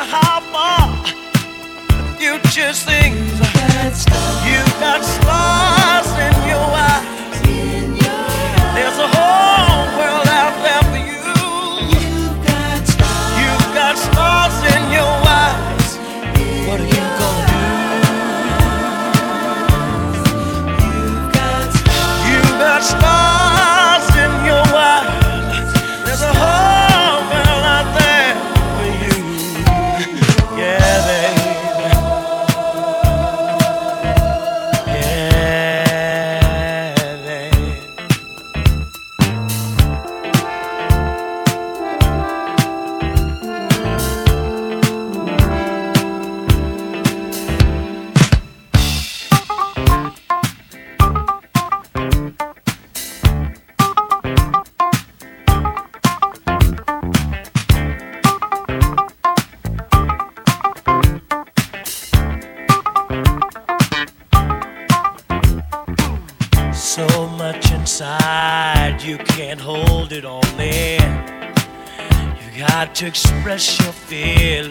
matter how far the future seems. You've got stars in your eyes.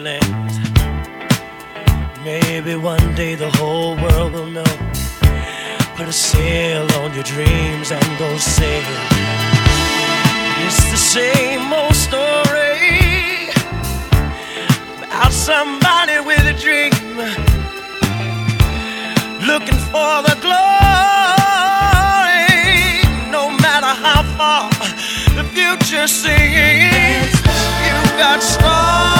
Feelings. Maybe one day the whole world will know. Put a sail on your dreams and go sail. It's the same old story about somebody with a dream looking for the glory. No matter how far the future seems, you've got stars.